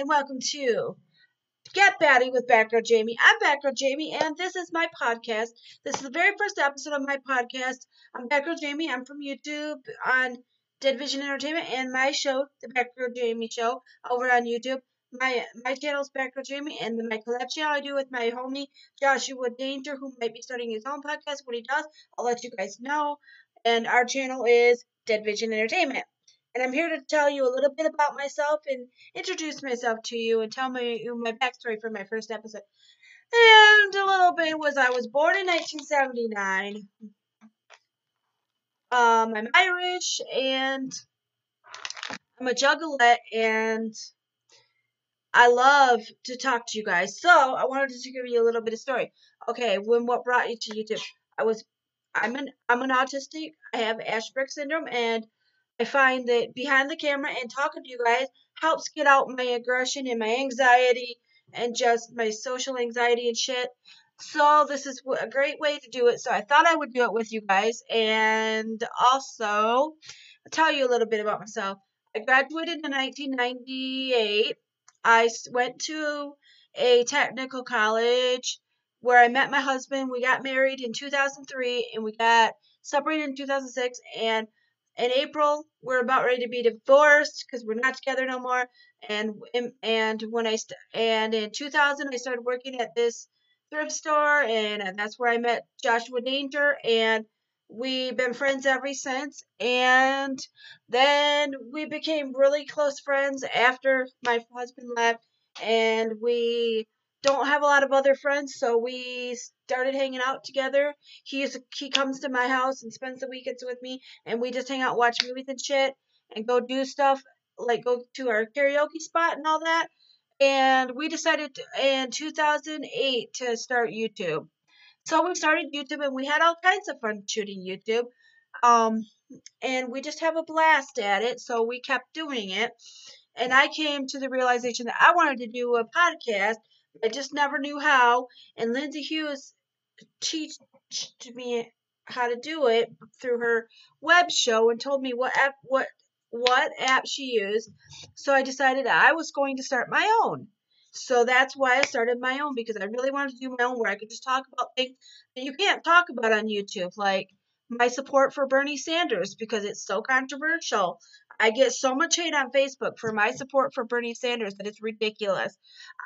and welcome to Get Batty with Batgirl Jamie. I'm Batgirl Jamie, and this is my podcast. This is the very first episode of my podcast. I'm Batgirl Jamie. I'm from YouTube on Dead Vision Entertainment, and my show, the Batgirl Jamie Show, over on YouTube. My my channel is Batgirl Jamie, and my collab channel I do with my homie Joshua Danger, who might be starting his own podcast. When he does, I'll let you guys know. And our channel is Dead Vision Entertainment and I'm here to tell you a little bit about myself and introduce myself to you and tell me my backstory for my first episode. And a little bit was I was born in 1979. Um, I'm Irish and I'm a juggalette and I love to talk to you guys. So I wanted to give you a little bit of story. Okay, when what brought you to YouTube? I was I'm an I'm an autistic. I have Asperger's syndrome and I find that behind the camera and talking to you guys helps get out my aggression and my anxiety and just my social anxiety and shit. So this is a great way to do it. So I thought I would do it with you guys and also I'll tell you a little bit about myself. I graduated in 1998. I went to a technical college where I met my husband. We got married in 2003 and we got separated in 2006 and in April, we're about ready to be divorced because we're not together no more. And and when I st- and in 2000, I started working at this thrift store, and uh, that's where I met Joshua Danger, and we've been friends ever since. And then we became really close friends after my husband left, and we don't have a lot of other friends, so we started hanging out together. He's he comes to my house and spends the weekends with me, and we just hang out, watch movies and shit, and go do stuff like go to our karaoke spot and all that. And we decided to, in 2008 to start YouTube. So we started YouTube, and we had all kinds of fun shooting YouTube. Um, and we just have a blast at it, so we kept doing it. And I came to the realization that I wanted to do a podcast I just never knew how. And Lindsay Hughes taught me how to do it through her web show and told me what app what what app she used. So I decided I was going to start my own. So that's why I started my own because I really wanted to do my own where I could just talk about things that you can't talk about on YouTube, like my support for Bernie Sanders because it's so controversial. I get so much hate on Facebook for my support for Bernie Sanders that it's ridiculous.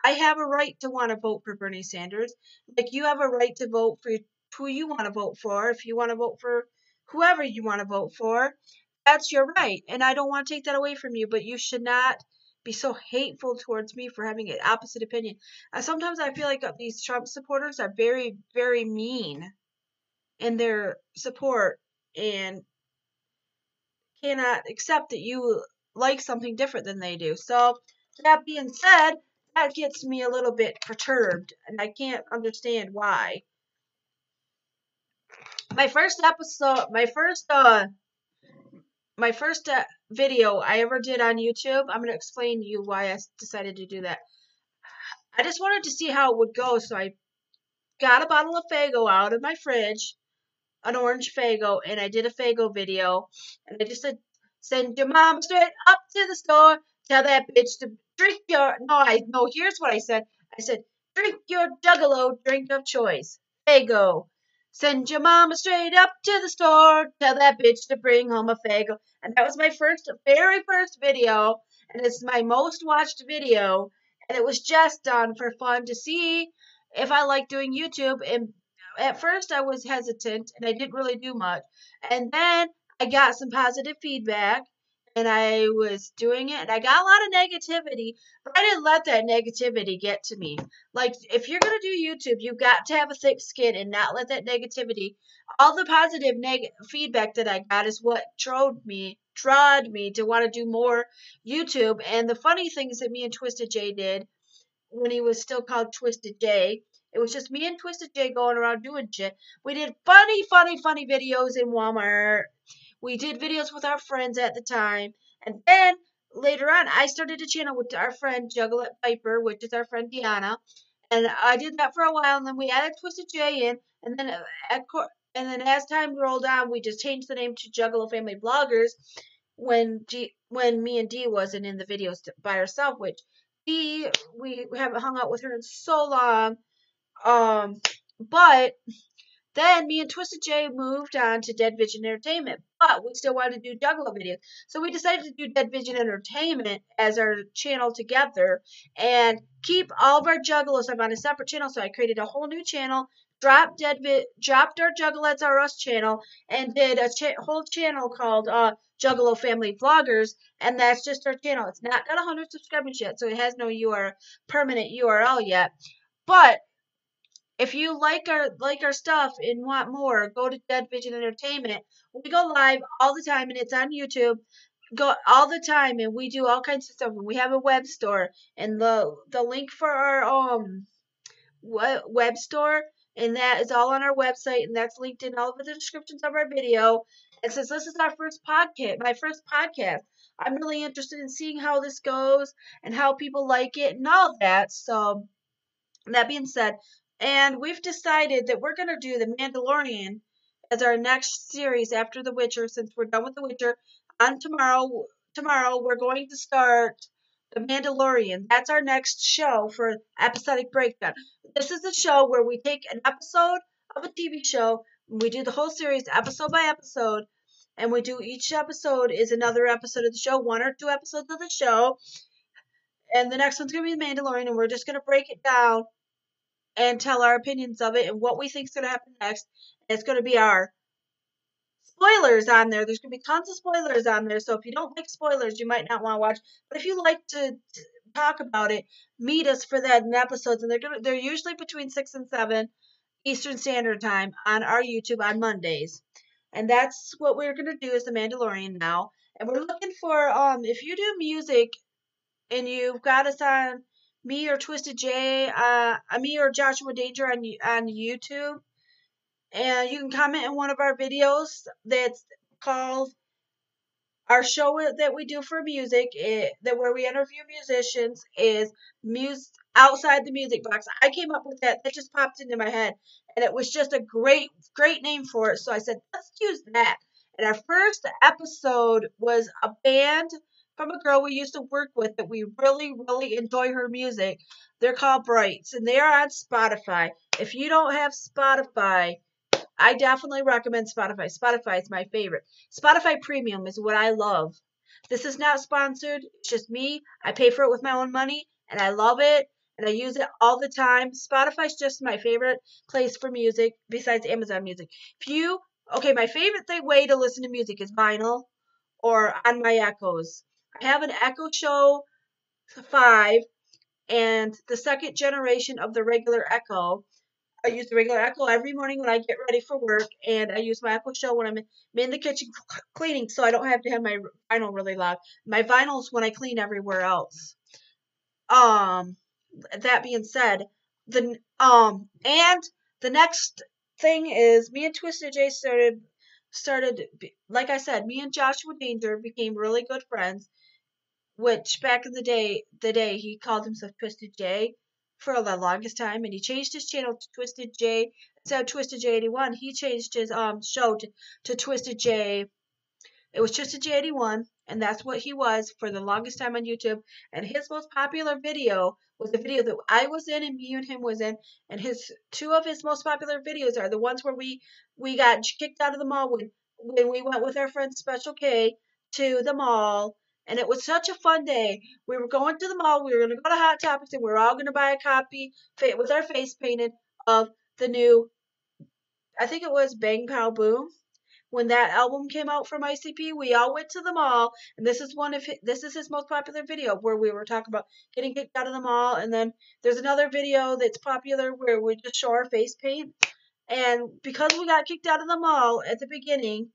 I have a right to want to vote for Bernie Sanders. Like you have a right to vote for who you want to vote for. If you want to vote for whoever you want to vote for, that's your right. And I don't want to take that away from you, but you should not be so hateful towards me for having an opposite opinion. Sometimes I feel like these Trump supporters are very, very mean in their support and cannot accept that you like something different than they do. So, that being said, that gets me a little bit perturbed, and I can't understand why. My first episode, my first, uh, my first uh, video I ever did on YouTube, I'm going to explain to you why I decided to do that. I just wanted to see how it would go, so I got a bottle of Faygo out of my fridge an orange Faygo and I did a Faygo video and I just said, send your mom straight up to the store, tell that bitch to drink your, no, I, no, here's what I said. I said, drink your juggalo drink of choice. Faygo. Send your mama straight up to the store, tell that bitch to bring home a Faygo. And that was my first, very first video, and it's my most watched video. And it was just done for fun to see if I like doing YouTube and at first I was hesitant and I didn't really do much. And then I got some positive feedback and I was doing it and I got a lot of negativity, but I didn't let that negativity get to me. Like if you're going to do YouTube, you've got to have a thick skin and not let that negativity, all the positive neg- feedback that I got is what drove me, trod me to want to do more YouTube. And the funny things that me and Twisted J did when he was still called Twisted J it was just me and Twisted J going around doing shit. We did funny, funny, funny videos in Walmart. We did videos with our friends at the time. And then later on, I started a channel with our friend Juggalette Piper, which is our friend Deanna. And I did that for a while, and then we added Twisted J in. And then, uh, and then as time rolled on, we just changed the name to Juggalo Family Vloggers when G, when me and Dee wasn't in the videos by herself, which Dee, we, we haven't hung out with her in so long. Um, but then me and Twisted J moved on to Dead Vision Entertainment, but we still wanted to do Juggalo videos. So we decided to do Dead Vision Entertainment as our channel together and keep all of our Juggalo stuff on a separate channel. So I created a whole new channel, dropped Dead Vi- dropped our Juggalettes R Us channel, and did a cha- whole channel called uh, Juggalo Family Vloggers, and that's just our channel. It's not got 100 subscribers yet, so it has no URL, permanent URL yet. But if you like our like our stuff and want more, go to Dead Vision Entertainment. We go live all the time and it's on YouTube. Go all the time and we do all kinds of stuff. And we have a web store and the the link for our um web store and that is all on our website and that's linked in all of the descriptions of our video. And since this is our first podcast, my first podcast, I'm really interested in seeing how this goes and how people like it and all that. So that being said, and we've decided that we're going to do The Mandalorian as our next series after The Witcher since we're done with The Witcher. On tomorrow, tomorrow we're going to start The Mandalorian. That's our next show for episodic breakdown. This is a show where we take an episode of a TV show, we do the whole series episode by episode, and we do each episode is another episode of the show, one or two episodes of the show. And the next one's going to be The Mandalorian, and we're just going to break it down and tell our opinions of it and what we think is going to happen next. And it's going to be our spoilers on there. There's going to be tons of spoilers on there. So if you don't like spoilers, you might not want to watch. But if you like to talk about it, meet us for that in episodes. And they're going to, they're usually between six and seven Eastern Standard Time on our YouTube on Mondays. And that's what we're going to do is the Mandalorian now. And we're looking for um if you do music and you've got us on me or Twisted J, uh, me or Joshua Danger on on YouTube, and you can comment in one of our videos that's called our show that we do for music it, that where we interview musicians is music outside the music box. I came up with that that just popped into my head and it was just a great great name for it. So i said let's use that. And our first episode was a band from a girl we used to work with that we really, really enjoy her music. They're called Brights, and they are on Spotify. If you don't have Spotify, I definitely recommend Spotify. Spotify is my favorite. Spotify Premium is what I love. This is not sponsored. It's just me. I pay for it with my own money, and I love it, and I use it all the time. Spotify's just my favorite place for music besides Amazon Music. If you okay, my favorite thing, way to listen to music is vinyl or on my Echoes. I have an Echo Show 5 and the second generation of the regular Echo. I use the regular Echo every morning when I get ready for work, and I use my Echo Show when I'm in, the kitchen cleaning, so I don't have to have my vinyl really loud. My vinyl's when I clean everywhere else. Um, that being said, the um and the next thing is me and Twisted J started started like I said, me and Joshua Danger became really good friends which back in the day, the day he called himself Twisted J for the longest time, and he changed his channel to Twisted J of Twisted J eighty one. He changed his um show to, to Twisted J. It was Twisted J eighty one, and that's what he was for the longest time on YouTube. And his most popular video was the video that I was in and me and him was in. And his two of his most popular videos are the ones where we we got kicked out of the mall when when we went with our friend Special K to the mall and it was such a fun day. We were going to the mall. We were going to go to Hot Topics, and we were all going to buy a copy with our face painted of the new. I think it was Bang Pow Boom. When that album came out from ICP, we all went to the mall, and this is one of his, this is his most popular video where we were talking about getting kicked out of the mall. And then there's another video that's popular where we just show our face paint. And because we got kicked out of the mall at the beginning,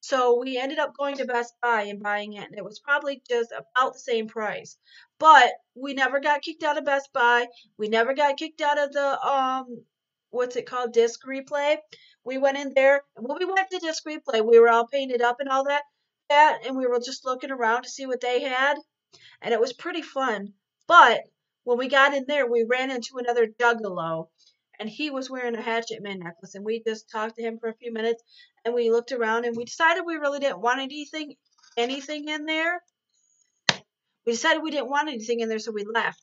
so we ended up going to Best Buy and buying it, and it was probably just about the same price. But we never got kicked out of Best Buy. We never got kicked out of the um what's it called disc replay. We went in there, and when we went to disc replay, we were all painted up and all that, that, and we were just looking around to see what they had, and it was pretty fun. But when we got in there, we ran into another Juggalo, and he was wearing a Hatchet Man necklace, and we just talked to him for a few minutes, and we looked around, and we decided we really didn't want anything, anything in there. We decided we didn't want anything in there, so we left.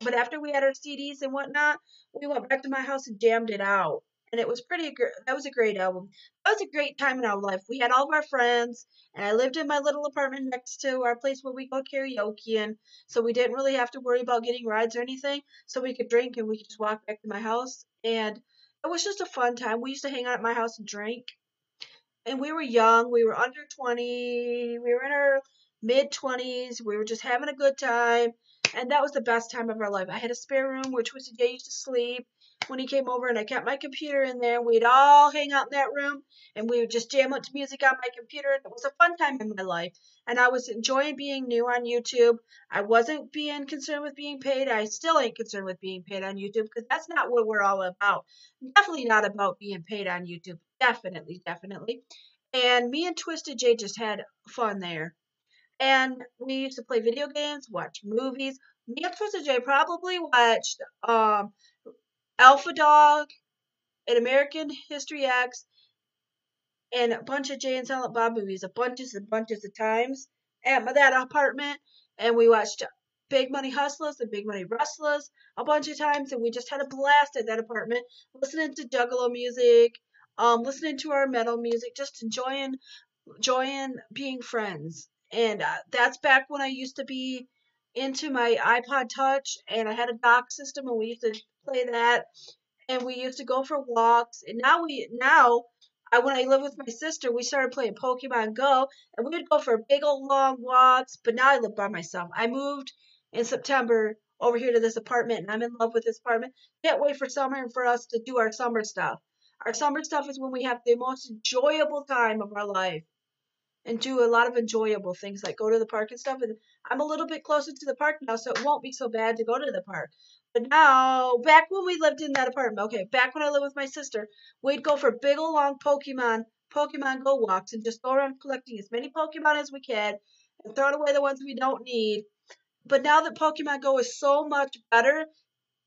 But after we had our CDs and whatnot, we went back to my house and jammed it out. And it was pretty. That was a great album. That was a great time in our life. We had all of our friends, and I lived in my little apartment next to our place where we go karaoke and So we didn't really have to worry about getting rides or anything. So we could drink and we could just walk back to my house. And it was just a fun time. We used to hang out at my house and drink. And we were young. We were under 20. We were in our mid 20s. We were just having a good time. And that was the best time of our life. I had a spare room where Twisted J used to sleep when he came over, and I kept my computer in there. We'd all hang out in that room, and we would just jam out to music on my computer. And it was a fun time in my life. And I was enjoying being new on YouTube. I wasn't being concerned with being paid. I still ain't concerned with being paid on YouTube because that's not what we're all about. Definitely not about being paid on YouTube. Definitely, definitely. And me and Twisted J just had fun there. And we used to play video games, watch movies. Me and Twisted J probably watched um, Alpha Dog and American History X and a bunch of Jay and Silent Bob movies, a bunches and bunches of times at my, that apartment. And we watched Big Money Hustlers and Big Money Rustlers a bunch of times, and we just had a blast at that apartment, listening to Juggalo music, um, listening to our metal music, just enjoying, enjoying being friends. And uh, that's back when I used to be into my iPod Touch, and I had a dock system, and we used to play that, and we used to go for walks. And now we now. I, when I lived with my sister, we started playing Pokemon Go, and we would go for big old long walks. But now I live by myself. I moved in September over here to this apartment, and I'm in love with this apartment. Can't wait for summer and for us to do our summer stuff. Our summer stuff is when we have the most enjoyable time of our life and do a lot of enjoyable things like go to the park and stuff. And I'm a little bit closer to the park now, so it won't be so bad to go to the park. But now, back when we lived in that apartment, okay, back when I lived with my sister, we'd go for big old long Pokemon Pokemon Go walks and just go around collecting as many Pokemon as we can and throwing away the ones we don't need. But now that Pokemon Go is so much better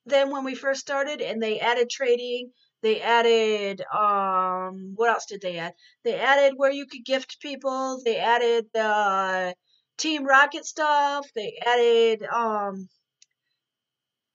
than when we first started, and they added trading they added um what else did they add? They added where you could gift people. They added the Team Rocket stuff. They added um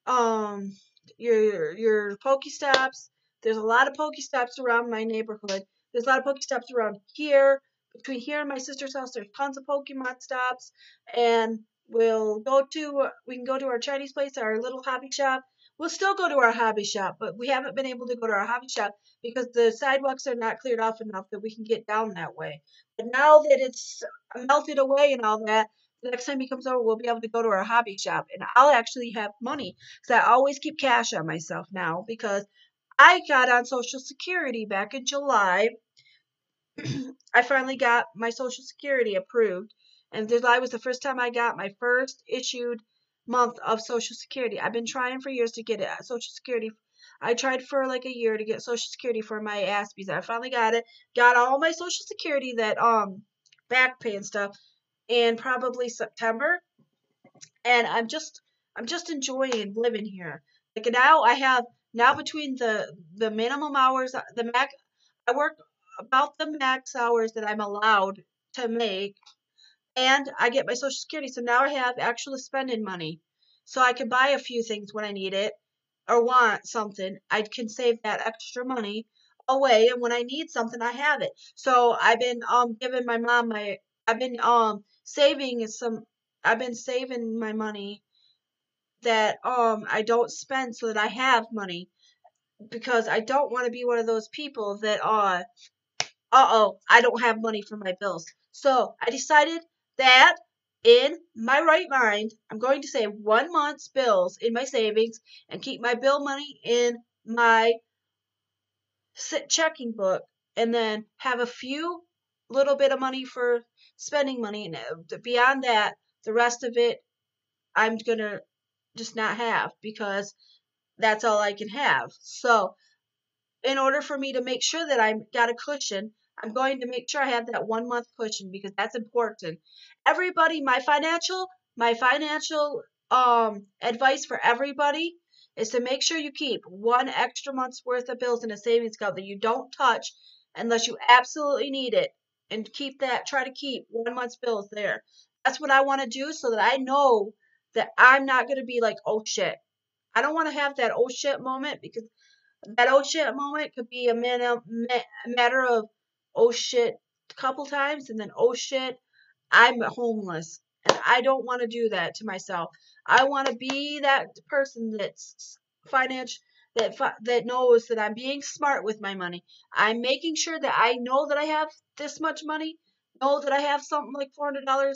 um your your Pokestops. There's a lot of Pokestops around my neighborhood. There's a lot of Pokestops around here. Between here and my sister's house, there's tons of Pokemon stops, and we'll go to we can go to our Chinese place, our little hobby shop, We'll still go to our hobby shop, but we haven't been able to go to our hobby shop because the sidewalks are not cleared off enough that we can get down that way. But now that it's melted away and all that, the next time he comes over, we'll be able to go to our hobby shop, and I'll actually have money because I always keep cash on myself now because I got on Social Security back in July. I finally got my Social Security approved, and July was the first time I got my first issued month of Social Security. I've been trying for years to get it. Social Security. I tried for like a year to get Social Security for my Aspies. I finally got it. Got all my Social Security that um back pay and stuff in probably September. And I'm just I'm just enjoying living here. Like now I have now between the the minimum hours the max I work about the max hours that I'm allowed to make and I get my Social Security. So now I have actual spending money. So I can buy a few things when I need it or want something. I can save that extra money away, and when I need something, I have it. So I've been um giving my mom my I've been um saving some I've been saving my money that um I don't spend so that I have money because I don't want to be one of those people that uh uh oh I don't have money for my bills. So I decided that in my right mind, I'm going to save one month's bills in my savings and keep my bill money in my checking book and then have a few little bit of money for spending money. And uh, beyond that the rest of it i'm gonna just not have because that's all i can have. So in order for me to make sure that i got a cushion I'm going to make sure I have that one month cushion because that's important. Everybody, my financial, my financial um advice for everybody is to make sure you keep one extra month's worth of bills in a savings account that you don't touch unless you absolutely need it and keep that try to keep one month's bills there that's what i want to do so that i know that I'm not going to be like, oh shit. I don't want to have that oh shit moment because that oh shit moment could be a, a matter of oh shit a couple times and then oh shit, I'm homeless. And I don't want to do that to myself. I want to be that person that's financial that that knows that I'm being smart with my money. I'm making sure that I know that I have this much money, know that I have something like $400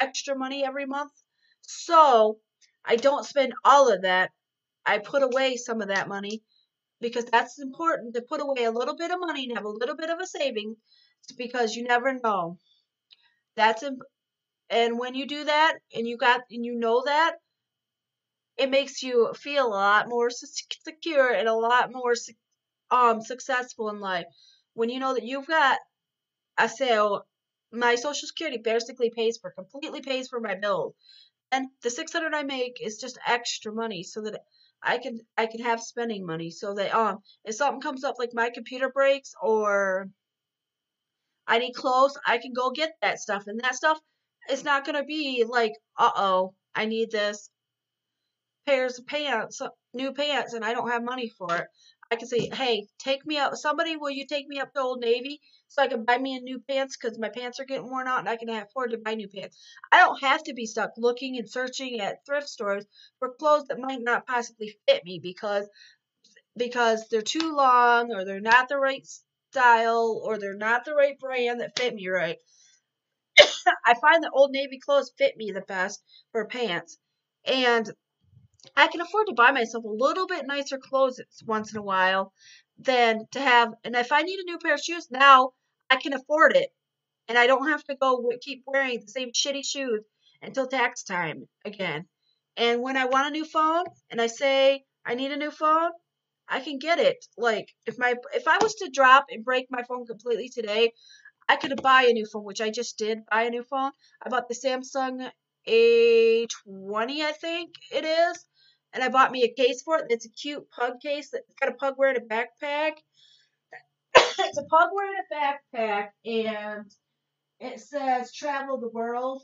extra money every month. So, I don't spend all of that. I put away some of that money because that's important to put away a little bit of money and have a little bit of a saving because you never know. That's imp- and when you do that and you got and you know that it makes you feel a lot more secure and a lot more um successful in life when you know that you've got a sale my social security basically pays for completely pays for my bills and the 600 i make is just extra money so that i can i can have spending money so that um if something comes up like my computer breaks or i need clothes i can go get that stuff and that stuff is not going to be like uh-oh i need this pairs of pants, new pants, and I don't have money for it. I can say, hey, take me up. Somebody, will you take me up to Old Navy so I can buy me a new pants because my pants are getting worn out and I can afford to buy new pants. I don't have to be stuck looking and searching at thrift stores for clothes that might not possibly fit me because because they're too long or they're not the right style or they're not the right brand that fit me right. I find that Old Navy clothes fit me the best for pants. And I can afford to buy myself a little bit nicer clothes once in a while than to have. And if I need a new pair of shoes now, I can afford it, and I don't have to go keep wearing the same shitty shoes until tax time again. And when I want a new phone and I say I need a new phone, I can get it. Like if my if I was to drop and break my phone completely today, I could buy a new phone, which I just did buy a new phone. I bought the Samsung A20, I think it is and I bought me a case for it. It's a cute pug case. It's got a pug wearing a backpack. it's a pug wearing a backpack, and it says "Travel the World,"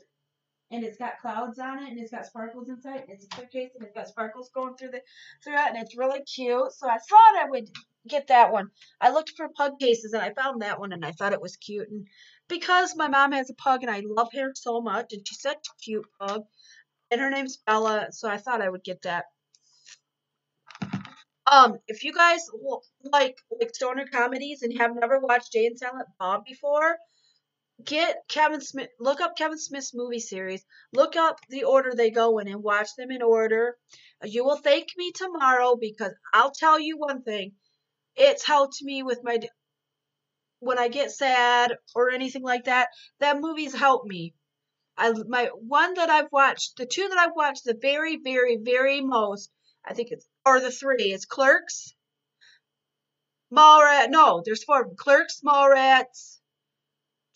and it's got clouds on it, and it's got sparkles inside. It's a cute case, and it's got sparkles going through the through it, and it's really cute. So I thought I would get that one. I looked for pug cases, and I found that one, and I thought it was cute. And because my mom has a pug, and I love her so much, and she's such a cute pug, and her name's Bella, so I thought I would get that. Um, if you guys like like stoner comedies and have never watched Jay and Silent Bob before, get Kevin Smith. Look up Kevin Smith's movie series. Look up the order they go in and watch them in order. You will thank me tomorrow because I'll tell you one thing. It's helped me with my when I get sad or anything like that. That movie's helped me. I my one that I've watched, the two that I've watched the very, very, very most. I think it's or the three. It's Clerks, Mallrat. No, there's four. Clerks, Mallrats,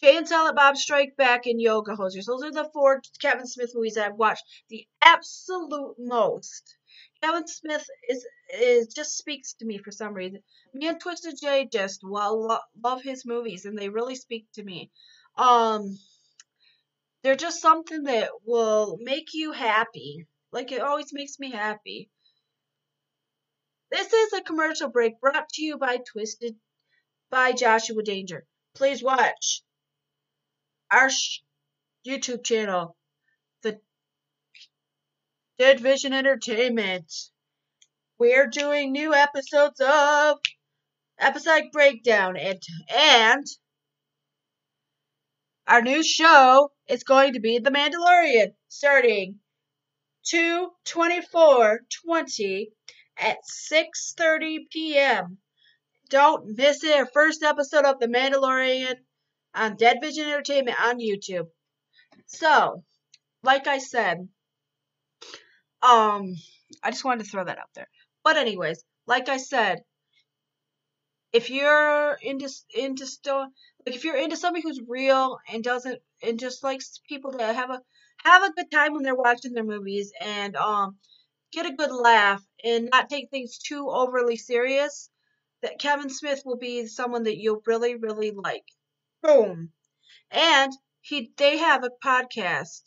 Jay and Silent Bob Strike Back, and Yoga Hosers. Those are the four Kevin Smith movies I've watched the absolute most. Kevin Smith is is just speaks to me for some reason. Me and Twisted J just well lo- love his movies, and they really speak to me. Um, they're just something that will make you happy. Like it always makes me happy. This is a commercial break brought to you by Twisted by Joshua Danger. Please watch our YouTube channel, the Dead Vision Entertainment. We're doing new episodes of Episodic Breakdown and and our new show is going to be The Mandalorian starting 2 24 20 at 6:30 p.m. Don't miss it. Our first episode of The Mandalorian on Dead Vision Entertainment on YouTube. So, like I said, um, I just wanted to throw that out there. But anyways, like I said, if you're into into sto- like if you're into somebody who's real and doesn't and just likes people to have a have a good time when they're watching their movies and um get a good laugh and not take things too overly serious, that Kevin Smith will be someone that you'll really, really like. Boom. And he they have a podcast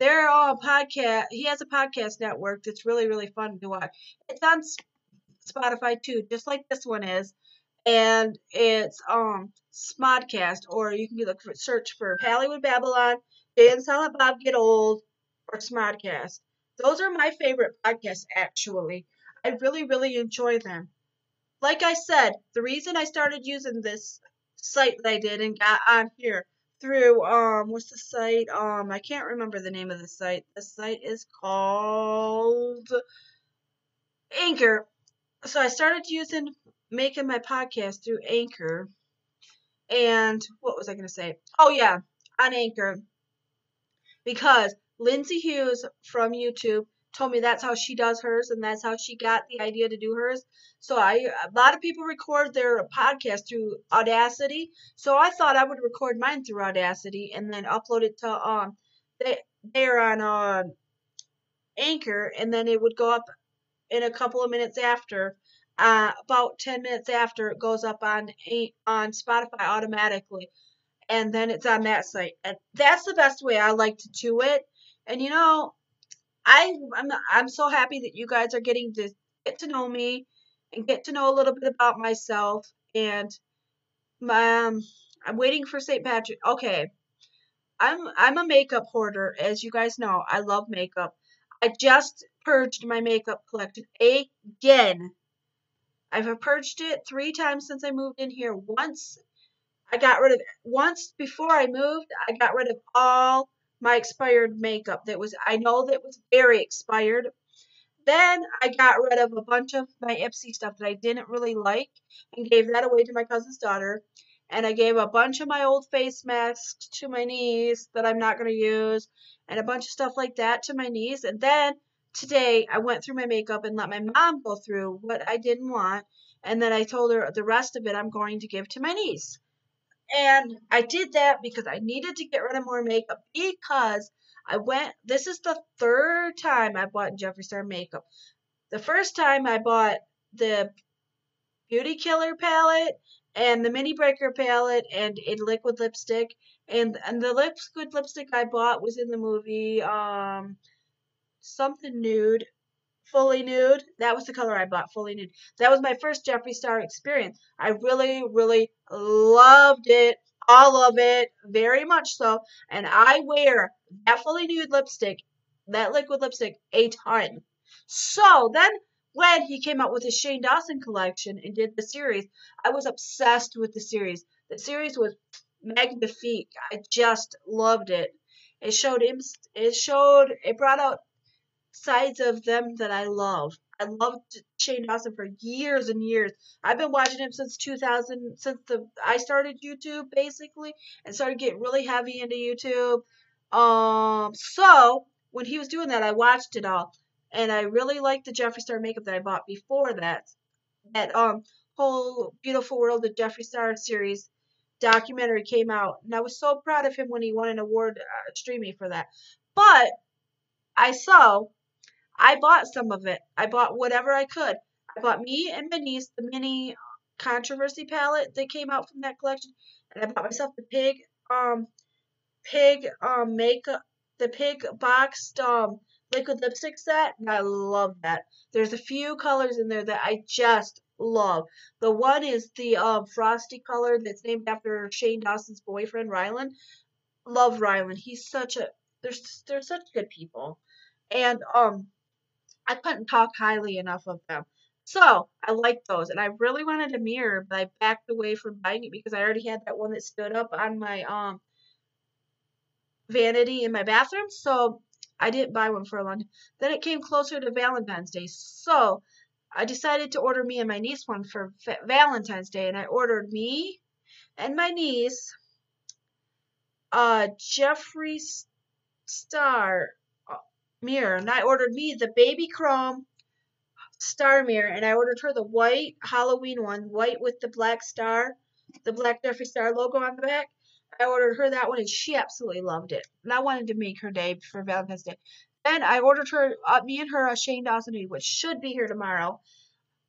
They're all podcast. He has a podcast network that's really really fun to watch. It's on Spotify too, just like this one is, and it's um Smodcast, or you can look for search for Hollywood Babylon, Jay and Silent Bob Get Old, or Smodcast. Those are my favorite podcasts actually. I really really enjoy them. Like I said, the reason I started using this site that I did and got on here through um what's the site? Um I can't remember the name of the site. The site is called Anchor. So I started using making my podcast through Anchor. And what was I going to say? Oh yeah, on Anchor. Because Lindsay Hughes from YouTube told me that's how she does hers and that's how she got the idea to do hers. So I a lot of people record their podcast through Audacity. So I thought I would record mine through Audacity and then upload it to um they they're on uh, Anchor and then it would go up in a couple of minutes after uh, about 10 minutes after it goes up on on Spotify automatically and then it's on that site. And that's the best way I like to do it. And you know, I I'm I'm so happy that you guys are getting to get to know me and get to know a little bit about myself and my um, I'm waiting for St. Patrick. Okay. I'm I'm a makeup hoarder as you guys know. I love makeup. I just purged my makeup collection again. I've purged it 3 times since I moved in here. Once I got rid of once before I moved, I got rid of all my expired makeup that was I know that was very expired. Then I got rid of a bunch of my Ipsy stuff that I didn't really like and gave that away to my cousin's daughter. And I gave a bunch of my old face masks to my niece that I'm not going to use and a bunch of stuff like that to my niece. And then today I went through my makeup and let my mom go through what I didn't want. And then I told her the rest of it I'm going to give to my niece. And I did that because I needed to get rid of more makeup because I went, this is the third time I bought Jeffree Star makeup. The first time I bought the Beauty Killer palette and the Mini Breaker palette and a liquid lipstick. And and the liquid lipstick I bought was in the movie um something nude fully nude. That was the color I bought, fully nude. That was my first Jeffree Star experience. I really, really loved it. All of it, very much so. And I wear that fully nude lipstick, that liquid lipstick, a ton. So then when he came out with his Shane Dawson collection and did the series, I was obsessed with the series. The series was magnifique. I just loved it. It showed him. It showed. It brought out sides of them that I love. I loved Shane Dawson for years and years. I've been watching him since 2000, since the I started YouTube basically, and started getting really heavy into YouTube. Um, so when he was doing that, I watched it all, and I really liked the Jeffree Star makeup that I bought before that. That um whole Beautiful World of Jeffree Star series documentary came out, and I was so proud of him when he won an award uh, streaming for that. But I saw I bought some of it. I bought whatever I could. I bought me and niece the mini controversy palette that came out from that collection, and I bought myself the pig um pig um makeup the pig boxed um liquid lipstick set, and I love that. There's a few colors in there that I just love. The one is the um frosty color that's named after Shane Dawson's boyfriend Ryland. Love Ryland. He's such a there's they're such good people. And um I couldn't talk highly enough of them. So I like those, and I really wanted a mirror, but I backed away from buying it because I already had that one that stood up on my um vanity in my bathroom. So I didn't buy one for a long. Then it came closer to Valentine's Day, so I decided to order me and my niece one for Valentine's Day, and I ordered me and my niece uh Jeffree Star mirror. And I ordered me the baby chrome star mirror. And I ordered her the white Halloween one, white with the black star, the black Jeffree Star logo on the back. I ordered her that one and she absolutely loved it. And I wanted to make her day for Valentine's Day. Then I ordered her, uh, me and her, a Shane Dawson hoodie, which should be here tomorrow.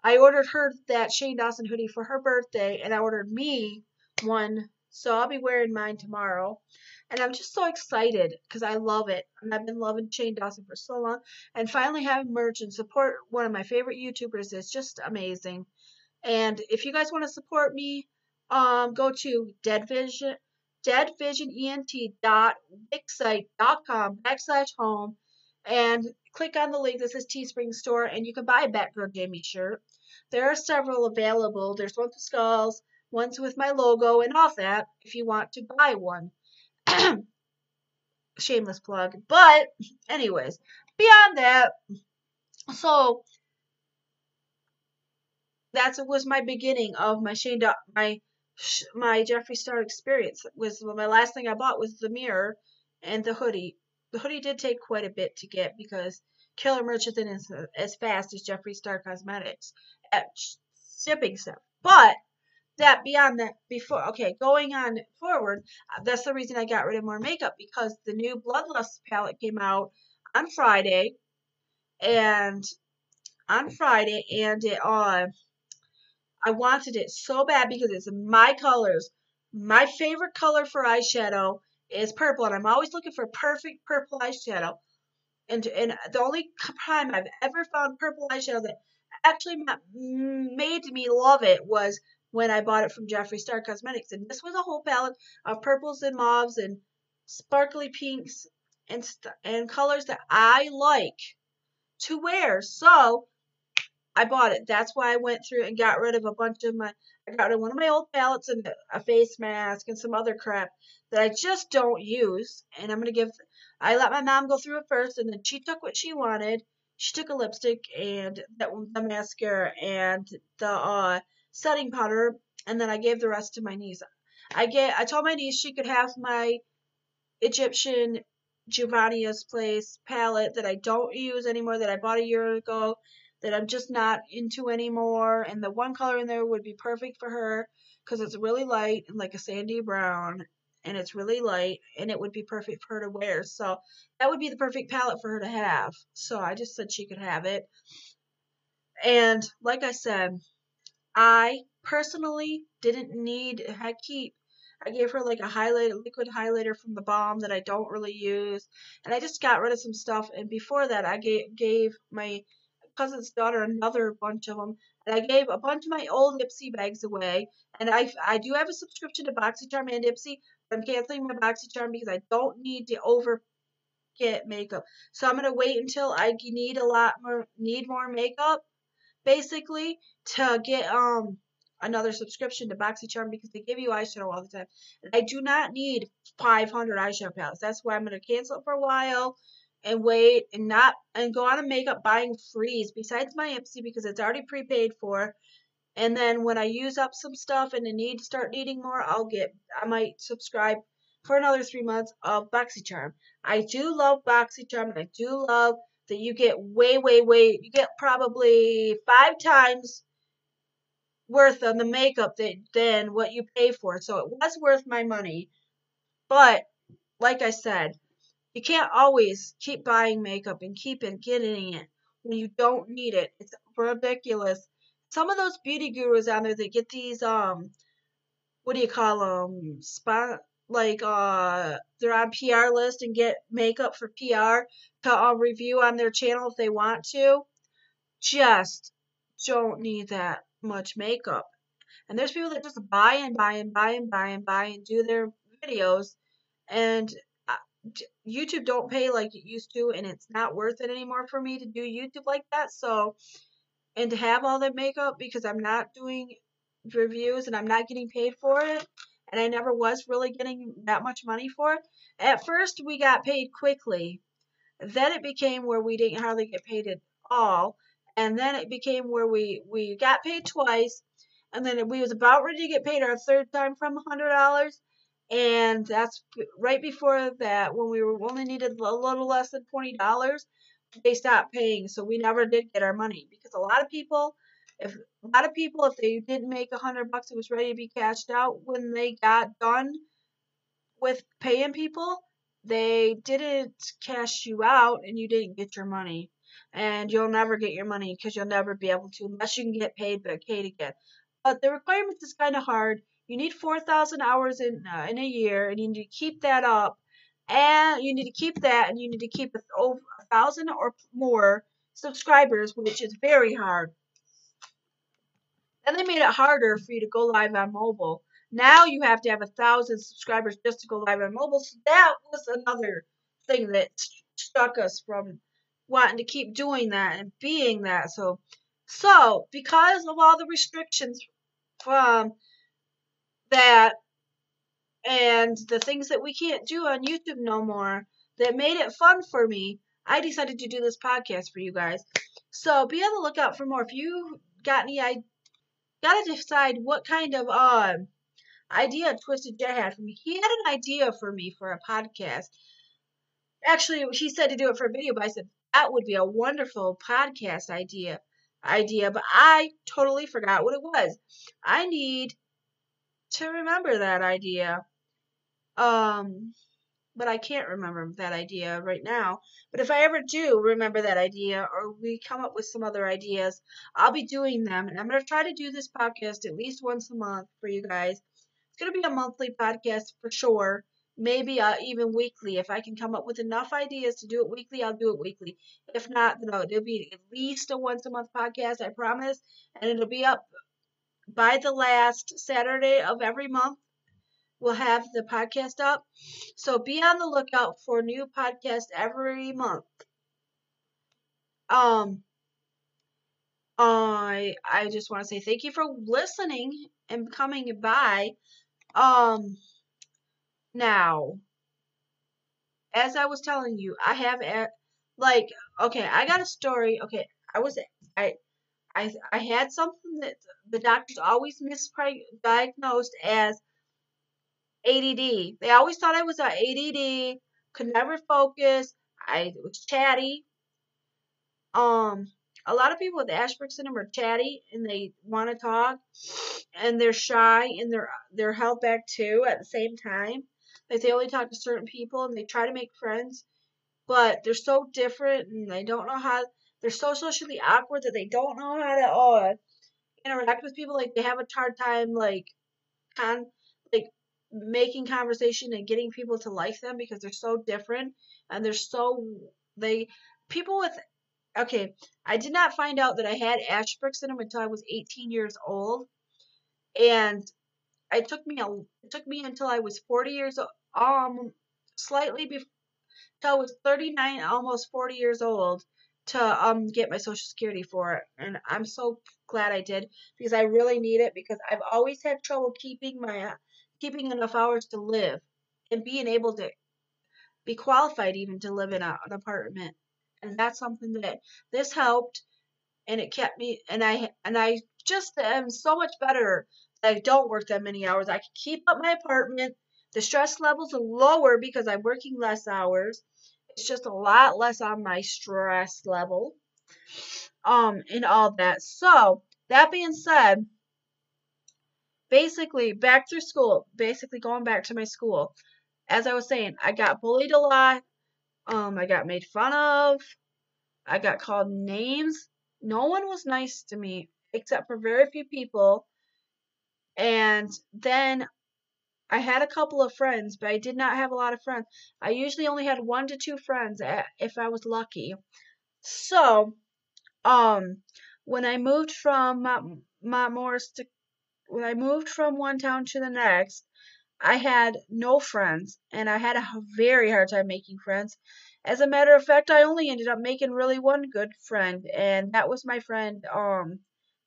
I ordered her that Shane Dawson hoodie for her birthday, and I ordered me one So I'll be wearing mine tomorrow. And I'm just so excited because I love it. And I've been loving Shane Dawson for so long. And finally having merch and support one of my favorite YouTubers is just amazing. And if you guys want to support me, um, go to deadvision, deadvisionent.wixsite.com backslash home and click on the link that says Teespring Store and you can buy a Batgirl Jamie shirt. There are several available. There's one with skulls, ones with my logo and all that if you want to buy one. Shameless plug. But, anyways, beyond that, so that was my beginning of my Shane my my Jeffree Star experience. Was my last thing I bought was the mirror and the hoodie. The hoodie did take quite a bit to get because Killer Merch isn't as, as fast as Jeffree Star Cosmetics at shipping stuff. But that beyond that before okay going on forward uh, that's the reason i got rid of more makeup because the new bloodlust palette came out on friday and on friday and it uh i wanted it so bad because it's my colors. My favorite color for eyeshadow is purple and i'm always looking for perfect purple eyeshadow. And and the only time i've ever found purple eyeshadow that actually made me love it was when I bought it from Jeffree Star Cosmetics. And this was a whole palette of purples and mauves and sparkly pinks and and colors that I like to wear. So I bought it. That's why I went through and got rid of a bunch of my. I got rid of one of my old palettes and a face mask and some other crap that I just don't use. And I'm gonna give. I let my mom go through it first, and then she took what she wanted. She took a lipstick and that one the mascara and the uh setting powder, and then I gave the rest to my niece. I get I told my niece she could have my Egyptian Juvia's Place palette that I don't use anymore that I bought a year ago that I'm just not into anymore and the one color in there would be perfect for her because it's really light and like a sandy brown and it's really light and it would be perfect for her to wear. So that would be the perfect palette for her to have. So I just said she could have it. And like I said I personally didn't need I keep I gave her like a highlighter liquid highlighter from the balm that I don't really use and I just got rid of some stuff and before that I gave gave my cousin's daughter another bunch of them and I gave a bunch of my old Ipsy bags away and I I do have a subscription to BoxyCharm and Ipsy but I'm canceling my BoxyCharm because I don't need to over get makeup. So I'm gonna wait until I need a lot more need more makeup basically to get um another subscription to BoxyCharm because they give you eyeshadow all the time. And I do not need 500 eyeshadow palettes. That's why I'm going to cancel it for a while and wait and not and go on a makeup buying freeze besides my Ipsy because it's already prepaid for. And then when I use up some stuff and I need to start needing more, I'll get I might subscribe for another three months of BoxyCharm. I do love BoxyCharm and I do love that you get way, way, way, you get probably five times worth on the makeup that, than what you pay for. So it was worth my money. But, like I said, you can't always keep buying makeup and keep getting it when you don't need it. It's ridiculous. Some of those beauty gurus out there that get these, um, what do you call them? Spot, like uh they're on PR list and get makeup for PR to uh, review on their channel if they want to. Just don't need that much makeup. And there's people that just buy and buy and buy and buy and buy and do their videos and uh, YouTube don't pay like it used to and it's not worth it anymore for me to do YouTube like that. So and to have all that makeup because I'm not doing reviews and I'm not getting paid for it and I never was really getting that much money for it. At first, we got paid quickly. Then it became where we didn't hardly get paid at all. And then it became where we, we got paid twice. And then we was about ready to get paid our third time from $100. And that's right before that, when we were only needed a little less than $20, they stopped paying. So we never did get our money because a lot of people if a lot of people, if they didn't make a hundred bucks, it was ready to be cashed out when they got done with paying people. They didn't cash you out, and you didn't get your money, and you'll never get your money because you'll never be able to unless you can get paid but paid again. But the requirements is kind of hard. You need 4,000 hours in uh, in a year, and you need to keep that up. And you need to keep that, and you need to keep over a thousand or more subscribers, which is very hard. Then they made it harder for you to go live on mobile. Now you have to have a thousand subscribers just to go live on mobile. So that was another thing that stuck us from wanting to keep doing that and being that. So, so because of all the restrictions from that and the things that we can't do on YouTube no more that made it fun for me, I decided to do this podcast for you guys. So be on the lookout for more. If you got any, gotta decide what kind of uh, idea Twisted Jet had for me. He had an idea for me for a podcast. Actually, he said to do it for a video, but I said that would be a wonderful podcast idea. Idea, but I totally forgot what it was. I need to remember that idea. Um, but I can't remember that idea right now. But if I ever do remember that idea or we come up with some other ideas, I'll be doing them. And I'm going to try to do this podcast at least once a month for you guys. It's going to be a monthly podcast for sure. Maybe uh, even weekly. If I can come up with enough ideas to do it weekly, I'll do it weekly. If not, then it'll be at least a once a month podcast, I promise. And it'll be up by the last Saturday of every month, we'll have the podcast up. So be on the lookout for new podcast every month. Um, I I just want to say thank you for listening and coming by. Um, now, as I was telling you, I have a, like okay, I got a story. Okay, I was I I I had something that the doctors always misdiagnosed as ADD. They always thought I was a ADD, could never focus. I was chatty. Um, a lot of people with Asperger's syndrome are chatty and they want to talk, and they're shy and they're they're held back too at the same time. Like they only talk to certain people and they try to make friends, but they're so different and they don't know how they're so socially awkward that they don't know how to uh, interact with people. Like they have a hard time like con like making conversation and getting people to like them because they're so different and they're so they people with okay i did not find out that i had asperger's syndrome until i was 18 years old. And it took me a it took me until i was 40 years um slightly before until i was 39 almost 40 years old to um get my social security for it. And i'm so glad i did because i really need it because i've always had trouble keeping my keeping enough hours to live and being able to be qualified even to live in a, an apartment and that's something that this helped and it kept me and i and i just am so much better i don't work that many hours i can keep up my apartment the stress levels are lower because i'm working less hours it's just a lot less on my stress level. Um, and all that. So, that being said, basically, back through school, basically going back to my school, as I was saying, I got bullied a lot. Um, I got made fun of. I got called names. No one was nice to me except for very few people. And then I had a couple of friends, but I did not have a lot of friends. I usually only had one to two friends if I was lucky. So, um, when I moved from Mount Morris to when I moved from one town to the next, I had no friends, and I had a very hard time making friends. As a matter of fact, I only ended up making really one good friend, and that was my friend um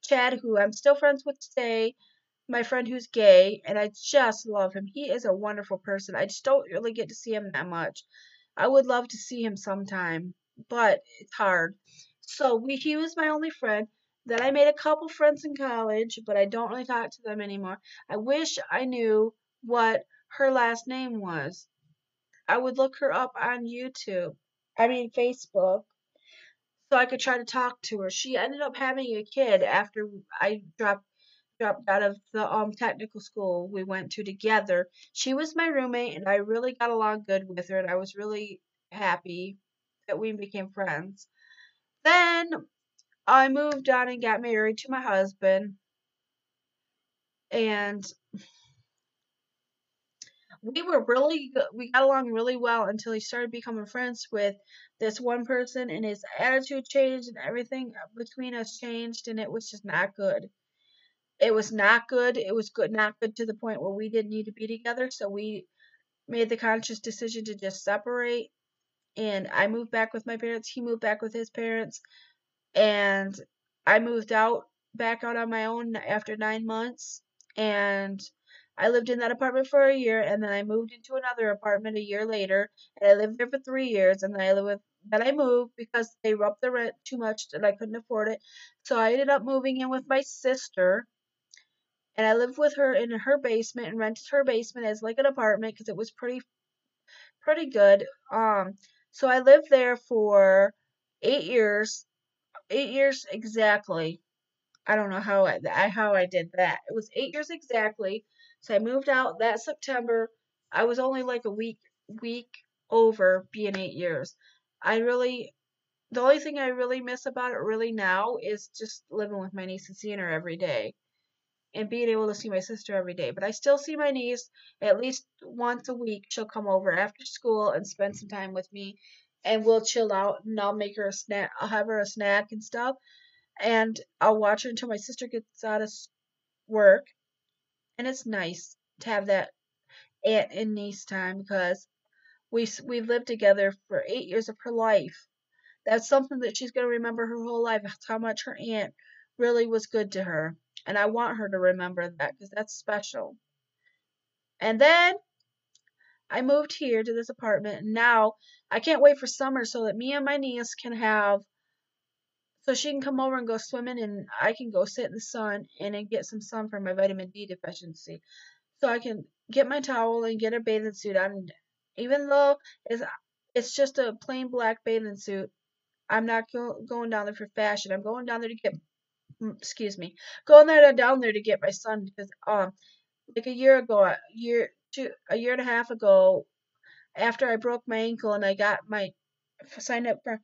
Chad, who I'm still friends with today my friend who's gay, and I just love him. He is a wonderful person. I just don't really get to see him that much. I would love to see him sometime, but it's hard. So we, he was my only friend. Then I made a couple friends in college, but I don't really talk to them anymore. I wish I knew what her last name was. I would look her up on YouTube. I mean Facebook. So I could try to talk to her. She ended up having a kid after I dropped dropped out of the um technical school we went to together. She was my roommate and I really got along good with her and I was really happy that we became friends. Then I moved on and got married to my husband. And we were really. We got along really well until he started becoming friends with this one person, and his attitude changed, and everything between us changed, and it was just not good. It was not good. It was good, not good to the point where we didn't need to be together. So we made the conscious decision to just separate. And I moved back with my parents. He moved back with his parents, and I moved out back out on my own after nine months, and I lived in that apartment for a year, and then I moved into another apartment a year later, and I lived there for three years, and then I lived with then I moved because they upped the rent too much and I couldn't afford it. So I ended up moving in with my sister, and I lived with her in her basement and rented her basement as like an apartment because it was pretty pretty good. Um, so I lived there for eight years, eight years exactly. I don't know how I, how I did that. It was eight years exactly. So I moved out that September. I was only like a week week over being eight years. I really the only thing I really miss about it really now is just living with my niece and seeing her every day. And being able to see my sister every day. But I still see my niece at least once a week. She'll come over after school and spend some time with me and we'll chill out and I'll make her a snack I'll have her a snack and stuff and I'll watch her until my sister gets out of work. And it's nice to have that aunt and niece time because we we lived together for eight years of her life. That's something that she's gonna remember her whole life. That's how much her aunt really was good to her, and I want her to remember that because that's special. And then I moved here to this apartment, and now I can't wait for summer so that me and my niece can have so she can come over and go swimming, and I can go sit in the sun and get some sun for my vitamin D deficiency. So I can get my towel and get a bathing suit on. Even though it's it's just a plain black bathing suit, I'm not go, going down there for fashion. I'm going down there to get, mm, excuse me, going there down there to get my sun because um, like a year ago, a year two, a year and a half ago, after I broke my ankle and I got my signed up for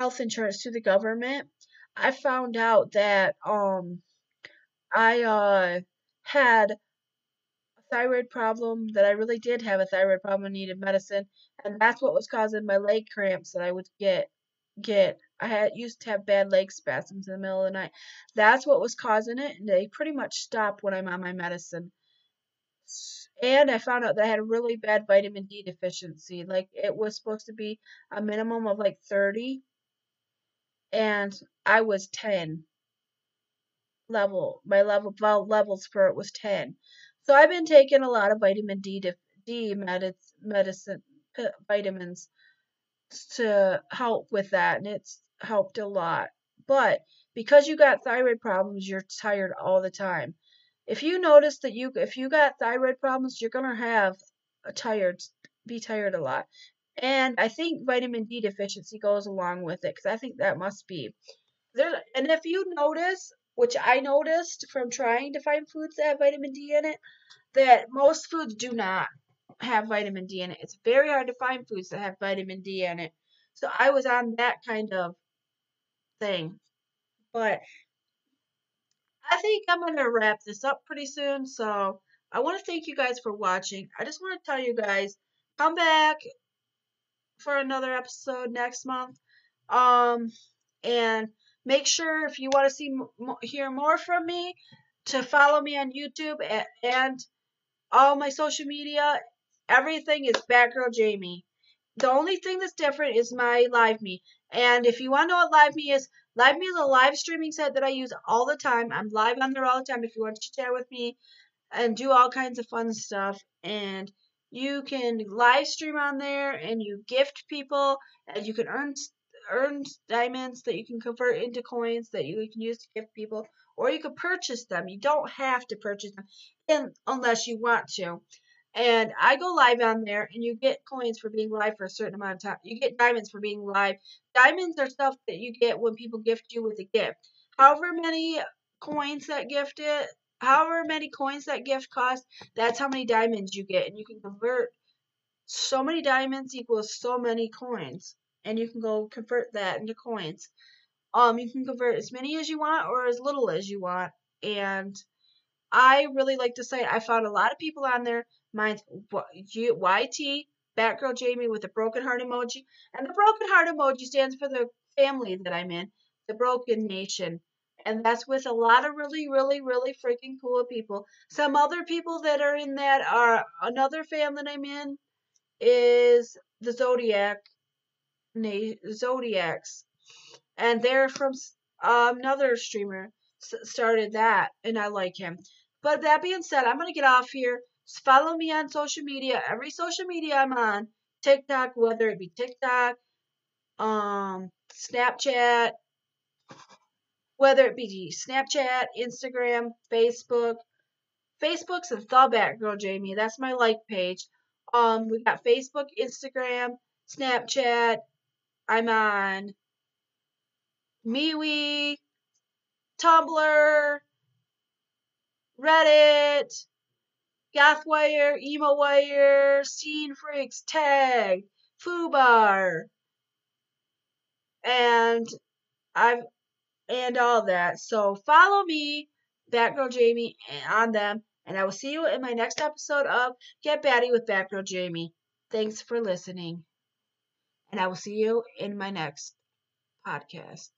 health insurance through the government, I found out that um I uh had a thyroid problem that I really did have a thyroid problem and needed medicine and that's what was causing my leg cramps that I would get get I had used to have bad leg spasms in the middle of the night. That's what was causing it and they pretty much stopped when I'm on my medicine. And I found out that I had a really bad vitamin D deficiency. Like it was supposed to be a minimum of like 30 and I was 10 level. My level of levels for it was 10. So I've been taking a lot of vitamin D D medicine vitamins to help with that and it's helped a lot. But because you got thyroid problems, you're tired all the time. If you notice that you if you got thyroid problems, you're to have a tired be tired a lot. And I think vitamin D deficiency goes along with it because I think that must be there. And if you notice, which I noticed from trying to find foods that have vitamin D in it, that most foods do not have vitamin D in it. It's very hard to find foods that have vitamin D in it. So I was on that kind of thing. But I think I'm going to wrap this up pretty soon. So I want to thank you guys for watching. I just want to tell you guys come back for another episode next month. Um, and make sure if you want to see hear more from me, to follow me on YouTube and, all my social media. Everything is Batgirl Jamie. The only thing that's different is my LiveMe. And if you want to know what LiveMe is, LiveMe is a live streaming site that I use all the time. I'm live on there all the time if you want to chat with me and do all kinds of fun stuff. And you can live stream on there and you gift people and you can earn earn diamonds that you can convert into coins that you can use to gift people or you can purchase them you don't have to purchase them unless you want to and I go live on there and you get coins for being live for a certain amount of time. You get diamonds for being live. Diamonds are stuff that you get when people gift you with a gift. However many coins that gift it however many coins that gift costs, that's how many diamonds you get. And you can convert so many diamonds equals so many coins. And you can go convert that into coins. Um, you can convert as many as you want or as little as you want. And I really like to say I found a lot of people on there. Mine's YT Batgirl Jamie with a broken heart emoji, and the broken heart emoji stands for the family that I'm in, the Broken Nation. And that's with a lot of really, really, really freaking cool people. Some other people that are in that are another fam that I'm in is the Zodiac Zodiacs, and they're from another streamer started that, and I like him. But that being said, I'm gonna get off here. follow me on social media. Every social media I'm on, TikTok, whether it be TikTok, um, Snapchat, whether it be Snapchat, Instagram, Facebook. Facebook's a Thawback Girl Jamie. That's my like page. Um, we got Facebook, Instagram, Snapchat. I'm on MeWe, Tumblr, Reddit, Gothwire, EmoWire, Scene Freaks, Tag, Fubar, and I've and all that. So follow me, Batgirl Jamie, on them, and I will see you in my next episode of Get Batty with Batgirl Jamie. Thanks for listening, and I will see you in my next podcast.